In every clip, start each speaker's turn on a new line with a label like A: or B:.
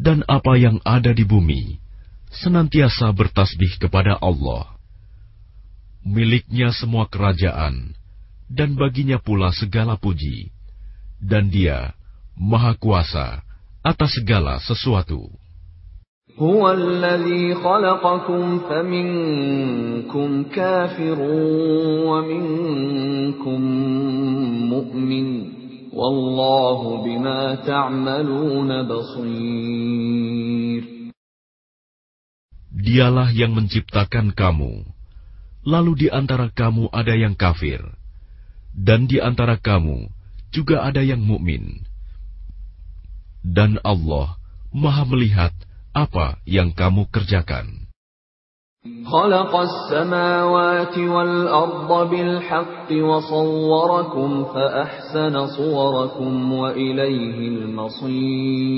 A: dan apa yang ada di bumi senantiasa bertasbih kepada Allah. Miliknya semua kerajaan dan baginya pula segala puji. Dan dia Maha Kuasa atas segala sesuatu.
B: هو الذي خلقكم فمنكم كافر ومنكم مؤمن Wallahu bima ta'maluna basir.
A: Dialah yang menciptakan kamu. Lalu di antara kamu ada yang kafir dan di antara kamu juga ada yang mukmin. Dan Allah Maha melihat apa yang kamu kerjakan.
B: خلق السماوات والأرض بالحق وصوركم فأحسن صوركم وإليه المصير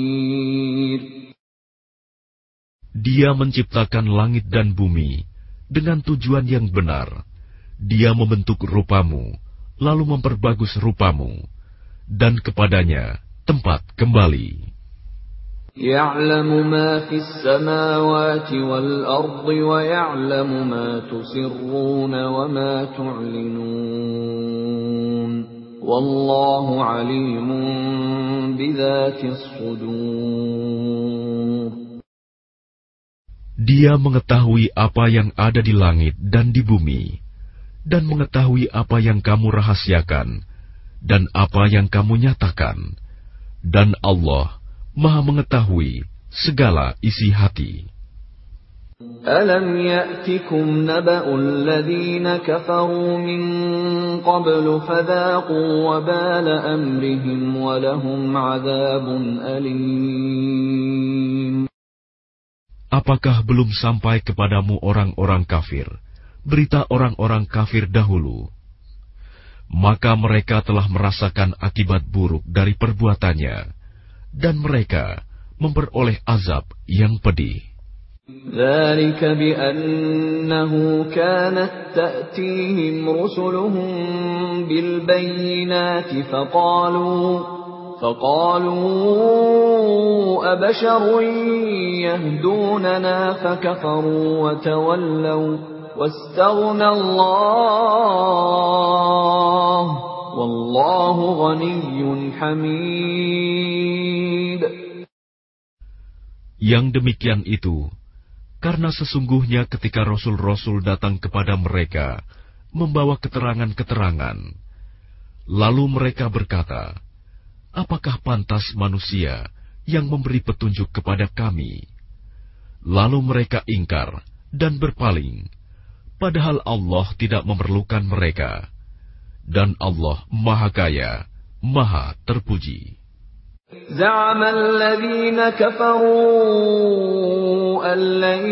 A: Dia menciptakan langit dan bumi dengan tujuan yang benar. Dia membentuk rupamu, lalu memperbagus rupamu, dan kepadanya tempat kembali.
B: يعلم ما في السماوات والأرض ويعلم ما تسرون وما تعلنون والله عليم بذات الصدور
A: Dia mengetahui apa yang ada di langit dan di bumi, dan mengetahui apa yang kamu rahasiakan dan apa yang kamu nyatakan. Dan Allah Maha mengetahui segala isi hati.
B: Alam ya'tikum naba'ul ladhina kafaru min qablu amrihim azabun alim.
A: Apakah belum sampai kepadamu orang-orang kafir, berita orang-orang kafir dahulu? Maka mereka telah merasakan akibat buruk dari perbuatannya. Dan mereka memperoleh azab yang pedih.
B: ذلك بأنه كانت تأتيهم رسلهم بالبينات فقالوا فقالوا أبشر يهدوننا فكفروا وتولوا واستغنى الله والله غني حميد
A: Yang demikian itu, karena sesungguhnya ketika rasul-rasul datang kepada mereka membawa keterangan-keterangan, lalu mereka berkata, "Apakah pantas manusia yang memberi petunjuk kepada kami?" Lalu mereka ingkar dan berpaling, padahal Allah tidak memerlukan mereka, dan Allah Maha Kaya, Maha Terpuji.
B: زعم الذين كفروا أن لن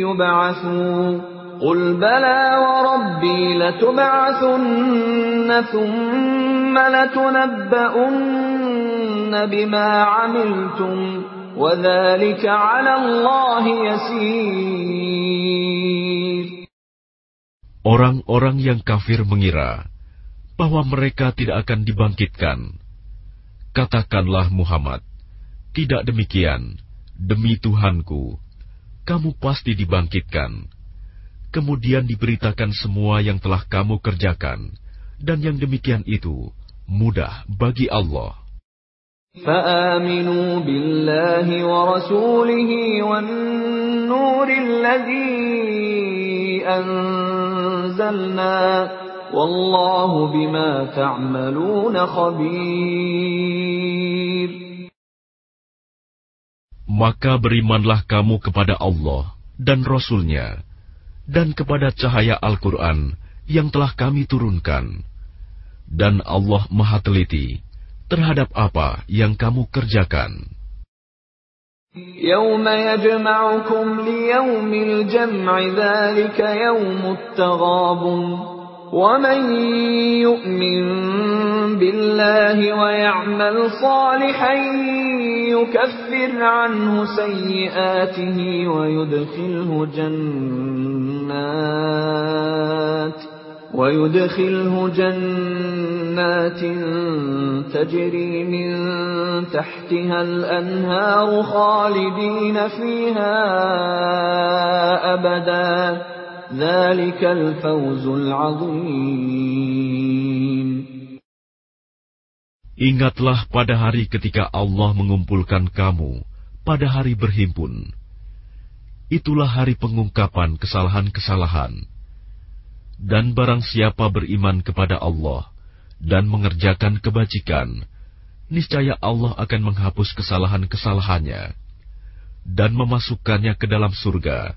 B: يبعثوا قل بلى وربي لتبعثن ثم لتنبؤن بما عملتم وذلك على الله يسير
A: Orang-orang yang kafir mengira bahwa mereka tidak akan dibangkitkan. Katakanlah Muhammad, tidak demikian, demi Tuhanku, kamu pasti dibangkitkan. Kemudian diberitakan semua yang telah kamu kerjakan, dan yang demikian itu mudah bagi Allah.
B: فآمنوا بالله ورسوله والنور الذي أنزلنا والله بما تعملون خبير
A: Maka berimanlah kamu kepada Allah dan Rasul-Nya, dan kepada cahaya Al-Quran yang telah kami turunkan. Dan Allah maha teliti terhadap apa yang kamu kerjakan.
B: يوم يجمعكم ليوم الجمع ذلك يوم التغابن ومن يؤمن بالله ويعمل صالحا يكفر عنه سيئاته ويدخله جنات ويدخله جنات تجري من تحتها الأنهار خالدين فيها أبدا
A: Ingatlah pada hari ketika Allah mengumpulkan kamu pada hari berhimpun. Itulah hari pengungkapan kesalahan-kesalahan. Dan barang siapa beriman kepada Allah dan mengerjakan kebajikan, niscaya Allah akan menghapus kesalahan-kesalahannya dan memasukkannya ke dalam surga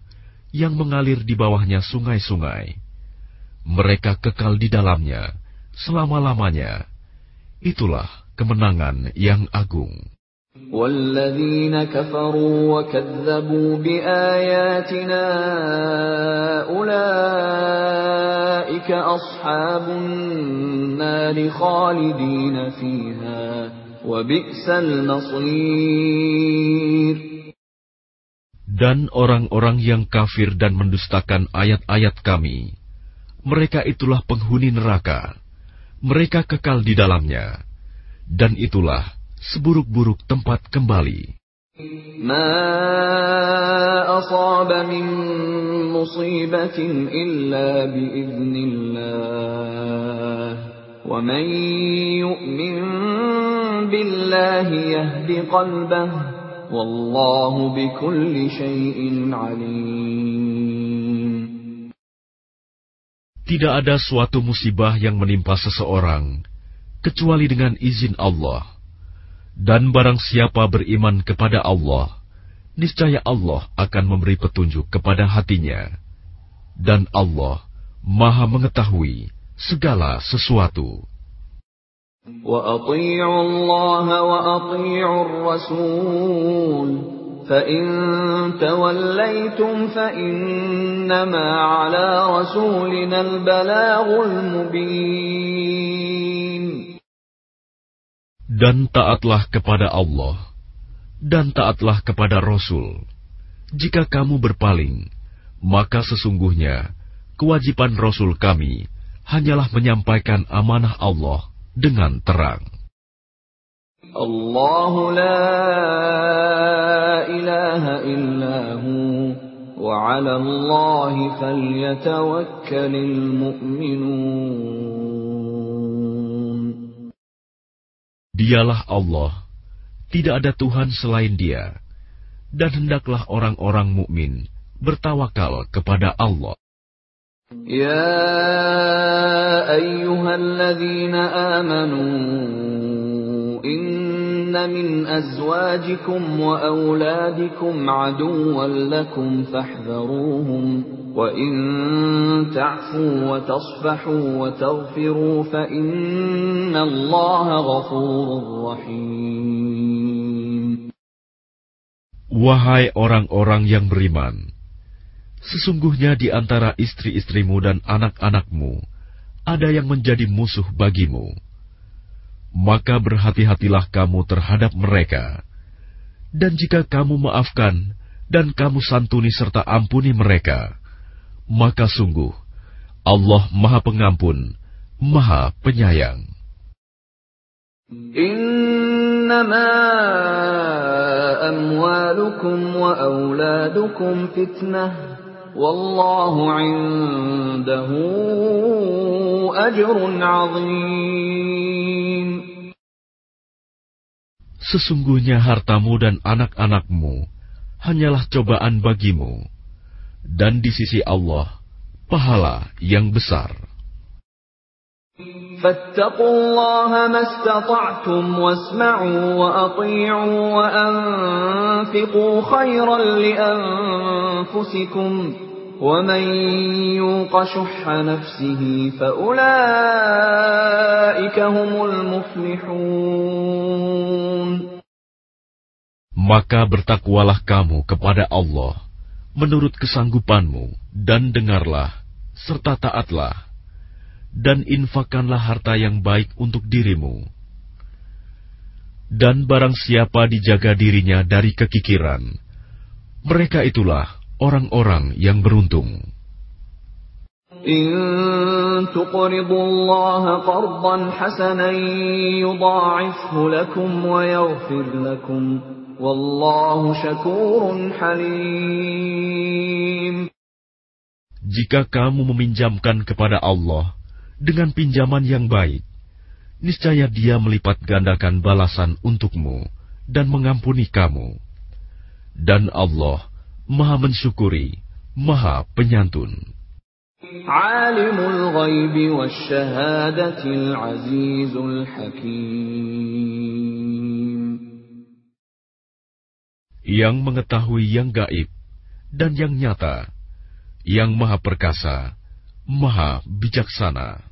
A: yang mengalir di bawahnya sungai-sungai. Mereka kekal di dalamnya selama-lamanya. Itulah kemenangan yang agung.
B: والذين كفروا وكذبوا بآياتنا أولئك أصحاب النار خالدين فيها وبئس المصير
A: Dan orang-orang yang kafir dan mendustakan ayat-ayat kami, mereka itulah penghuni neraka. Mereka kekal di dalamnya. Dan itulah seburuk-buruk tempat kembali.
B: ما أصاب من مصيبة إلا بإذن الله ومن يؤمن بالله يهد قلبه
A: tidak ada suatu musibah yang menimpa seseorang kecuali dengan izin Allah. Dan barang siapa beriman kepada Allah, niscaya Allah akan memberi petunjuk kepada hatinya. Dan Allah Maha Mengetahui segala sesuatu.
B: وأطيعوا الله وأطيعوا الرسول فإن توليتم فإنما على رسولنا البلاغ المبين
A: Dan taatlah kepada Allah, dan taatlah kepada Rasul. Jika kamu berpaling, maka sesungguhnya kewajiban Rasul kami hanyalah menyampaikan amanah Allah dengan terang.
B: La ilaha illahu wa ala mu'minun.
A: Dialah Allah, tidak ada Tuhan selain dia, dan hendaklah orang-orang mukmin bertawakal kepada Allah.
B: Ya أيها الذين آمنوا إن من أزواجكم وأولادكم عدوا لكم فاحذروهم وإن تعفوا وتصفحوا وتغفروا فإن الله غفور رحيم.
A: Wahai orang-orang yang beriman, sesungguhnya di antara istri-istrimu dan anak-anakmu ada yang menjadi musuh bagimu. Maka berhati-hatilah kamu terhadap mereka. Dan jika kamu maafkan dan kamu santuni serta ampuni mereka, maka sungguh Allah Maha Pengampun, Maha Penyayang.
B: إنما أموالكم وأولادكم فتنة والله عنده أجر عظيم
A: Sesungguhnya hartamu dan anak-anakmu hanyalah cobaan bagimu, dan di sisi Allah pahala yang besar.
B: فاتقوا الله ما استطعتم واسمعوا وأطيعوا وأنفقوا خيرا لأنفسكم ومن يوق شح نفسه فأولئك هم المفلحون
A: Maka bertakwalah kamu kepada Allah menurut kesanggupanmu dan dengarlah serta taatlah dan infakkanlah harta yang baik untuk dirimu. Dan barang siapa dijaga dirinya dari kekikiran, mereka itulah orang-orang yang beruntung.
B: إن تقرضوا الله قرضا حسنا يضاعفه لكم ويغفر لكم والله شكور حليم
A: Jika kamu meminjamkan kepada Allah dengan pinjaman yang baik, niscaya Dia melipat gandakan balasan untukmu dan mengampuni kamu. Dan Allah Maha mensyukuri, Maha penyantun.
B: Alimul ghaibi wasyahadatil azizul hakim.
A: Yang mengetahui yang gaib dan yang nyata, yang maha perkasa, maha bijaksana.